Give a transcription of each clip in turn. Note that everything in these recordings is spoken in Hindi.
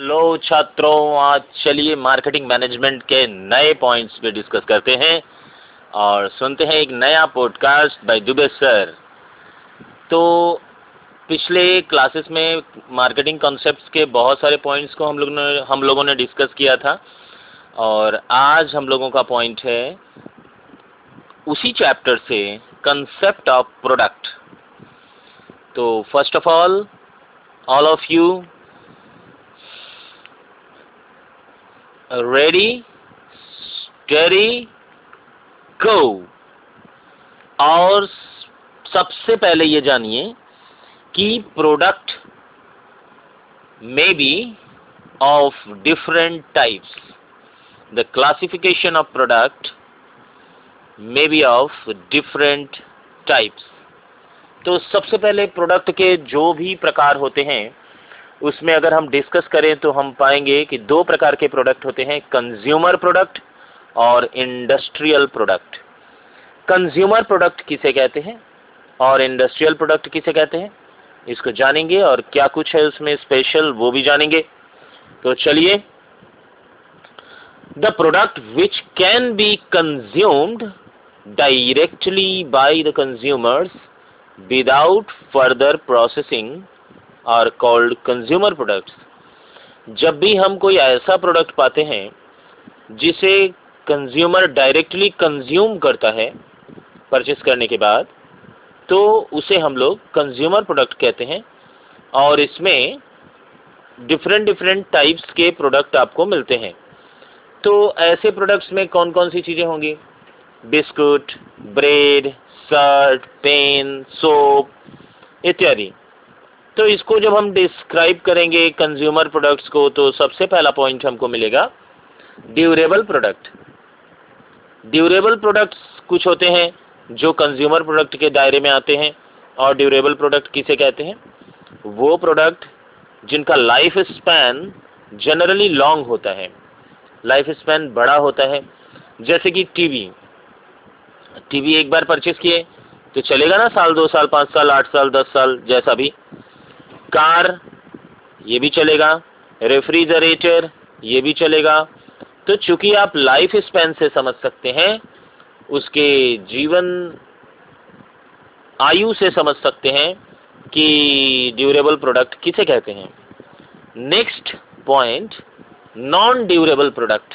लो छात्रों, आज चलिए मार्केटिंग मैनेजमेंट के नए पॉइंट्स पे डिस्कस करते हैं और सुनते हैं एक नया पॉडकास्ट बाय दुबे सर तो पिछले क्लासेस में मार्केटिंग कॉन्सेप्ट्स के बहुत सारे पॉइंट्स को हम लोग ने, हम लोगों ने डिस्कस किया था और आज हम लोगों का पॉइंट है उसी चैप्टर से कंसेप्ट ऑफ़ प्रोडक्ट तो first of all all of you ready? Steady? Go. और सबसे पहले ये जानिए कि product may be of different types the classification of product may be of different types तो सबसे पहले प्रोडक्ट के जो भी प्रकार होते हैं उसमें अगर हम डिस्कस करें तो हम पाएँगे कि दो प्रकार के प्रोडक्ट होते हैं कंज्यूमर प्रोडक्ट और इंडस्ट्रियल प्रोडक्ट कंज्यूमर प्रोडक्ट किसे कहते हैं और इंडस्ट्रियल प्रोडक्ट किसे कहते हैं? इसको जानेंगे और क्या कुछ है उसमें स्पेशल वो भी जानेंगे। तो चलिए the product which can be consumed directly by the consumers without further processing are called consumer products जब भी हम कोई ऐसा प्रोडक्ट पाते हैं, जिसे कंज्यूमर डायरेक्टली कंज्यूम करता है परचेस करने के बाद तो उसे हम लोग कंज्यूमर प्रोडक्ट कहते हैं और इसमें डिफरेंट डिफरेंट टाइप्स के प्रोडक्ट आपको मिलते हैं। तो ऐसे प्रोडक्ट्स में कौन कौन सी चीज़ें होंगी? Biscuit bread shirt pen soap इत्यादि। तो इसको जब हम डिस्क्राइब करेंगे कंज्यूमर प्रोडक्ट्स को तो सबसे पहला पॉइंट हमको मिलेगा ड्यूरेबल प्रोडक्ट ड्यूरेबल प्रोडक्ट्स कुछ होते हैं जो कंज्यूमर प्रोडक्ट के दायरे में आते हैं और ड्यूरेबल प्रोडक्ट किसे कहते हैं? वो प्रोडक्ट जिनका लाइफ स्पैन जनरली लॉन्ग होता है। लाइफ स्पैन बड़ा होता है। जैसे कि टीवी टीवी एक बार परचेस किए तो चलेगा ना साल, दो साल, पाँच साल, आठ साल, दस साल, जैसा भी। कार, ये भी चलेगा। रेफ्रिजरेटर ये भी चलेगा। तो चूँकि आप लाइफ स्पैन से समझ सकते हैं, उसके जीवन आयु से समझ सकते हैं कि ड्यूरेबल प्रोडक्ट किसे कहते हैं। Next point non durable product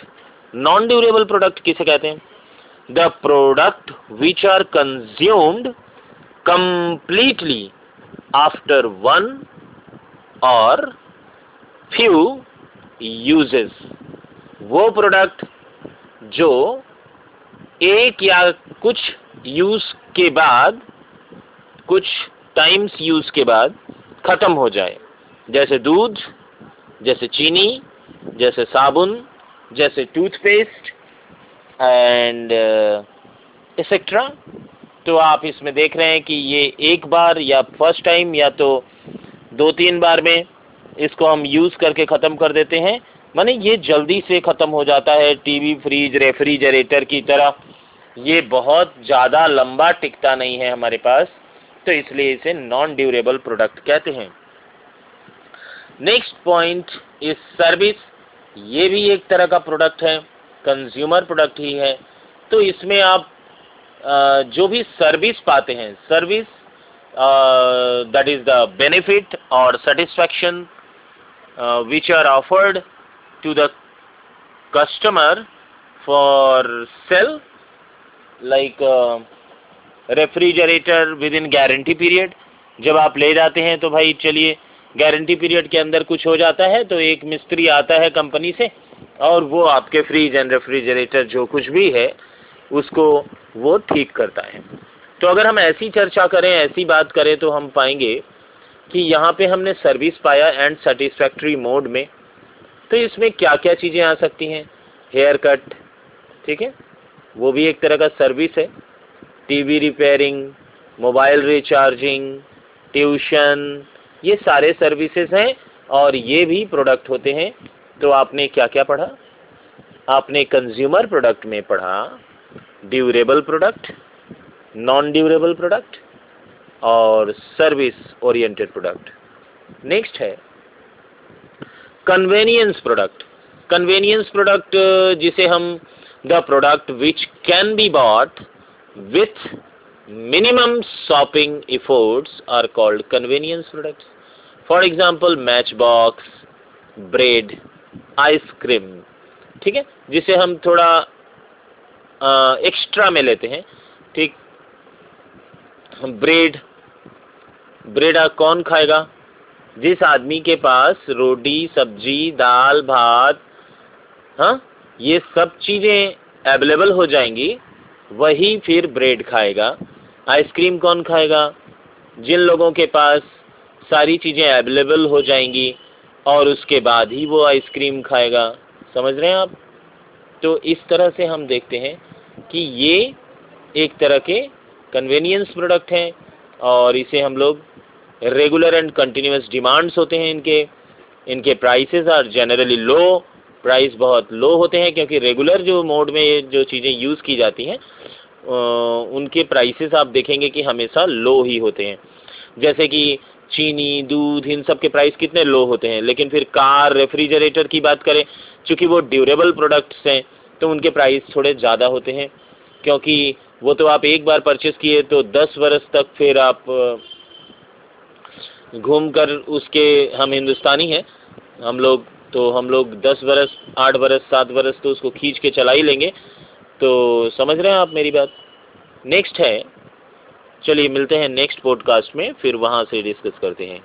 non durable product किसे कहते हैं? The product which are consumed completely after one और फ्यू यूजेस वो प्रोडक्ट जो एक या कुछ यूज़ के बाद, कुछ टाइम्स यूज़ के बाद खत्म हो जाए। जैसे दूध, जैसे चीनी, जैसे साबुन, जैसे टूथपेस्ट एंड एक्सेट्रा तो आप इसमें देख रहे हैं कि ये एक बार या फ़र्स्ट टाइम या तो दो तीन बार में इसको हम यूज़ करके ख़त्म कर देते हैं। माने ये जल्दी से ख़त्म हो जाता है टीवी फ्रिज रेफ्रिजरेटर की तरह। ये बहुत ज़्यादा लंबा टिकता नहीं है हमारे पास तो इसलिए इसे नॉन ड्यूरेबल प्रोडक्ट कहते हैं। नेक्स्ट पॉइंट इज़ सर्विस ये भी एक तरह का प्रोडक्ट है कंज्यूमर प्रोडक्ट ही है। तो इसमें आप जो भी सर्विस पाते हैं service that is the benefit or satisfaction uh, which are offered to the customer for sell like uh, refrigerator within guarantee period जब आप ले जाते हैं तो भाई चलिए गारंटी पीरियड के अंदर कुछ हो जाता है तो एक मिस्त्री आता है कंपनी से और वो आपके फ्रिज एंड रेफ्रिजरेटर जो कुछ भी है उसको वो ठीक करता है। तो अगर हम ऐसी चर्चा करें, ऐसी बात करें तो हम पाएँगे कि यहाँ पे हमने सर्विस पाया एंड सेटिस्फैक्ट्री मोड में। तो इसमें क्या क्या चीज़ें आ सकती हैं? हेयर कट ठीक है? वो भी एक तरह का सर्विस है। TV repairing mobile recharging tuition ये सारे सर्विसेज़ हैं और ये भी प्रोडक्ट होते हैं। तो आपने क्या क्या पढ़ा? आपने कंज्यूमर प्रोडक्ट में पढ़ा durable product non durable product और सर्विस ओरिएंटेड प्रोडक्ट नेक्स्ट है कन्वेनियंस प्रोडक्ट कन्वेनियंस प्रोडक्ट जिसे हम the product which can be bought with minimum shopping efforts are called convenience products for example match box bread ice cream ठीक है? जिसे हम थोड़ा एक्स्ट्रा में लेते हैं। ब्रेड ब्रेड कौन खाएगा? जिस आदमी के पास रोटी, सब्ज़ी, दाल, भात हाँ ये सब चीज़ें अवेलेबल हो जाएँगी, वही फिर ब्रेड खाएगा। आइसक्रीम कौन खाएगा? जिन लोगों के पास सारी चीज़ें अवेलेबल हो जाएँगी, और उसके बाद ही वो आइसक्रीम खाएगा। समझ रहे हैं आप? तो इस तरह से हम देखते हैं कि ये एक तरह के कन्वेनियंस प्रोडक्ट हैं और इसे हम लोग रेगुलर एंड कंटिन्यूस डिमांड्स होते हैं इनके। इनके prices are generally low price बहुत लो होते हैं क्योंकि रेगुलर जो मोड में ये जो चीज़ें यूज़ की जाती हैं उनके प्राइसेस आप देखेंगे कि हमेशा लो ही होते हैं। जैसे कि चीनी, दूध, इन सब के प्राइस कितने लो होते हैं। लेकिन फिर कार रेफ्रिजरेटर की बात करें, चूँकि वो ड्यूरेबल प्रोडक्ट्स हैं तो उनके प्राइस थोड़े ज़्यादा होते हैं, क्योंकि वो तो आप एक बार परचेस किए तो दस वर्ष तक फिर आप घूम कर उसके, हम हिंदुस्तानी हैं। हम लोग तो हम लोग दस बरस, आठ बरस, सात बरस तो उसको खींच के चला ही लेंगे। तो समझ रहे हैं आप मेरी बात? नेक्स्ट है। चलिए मिलते हैं नेक्स्ट पॉडकास्ट में, फिर वहाँ से डिस्कस करते हैं।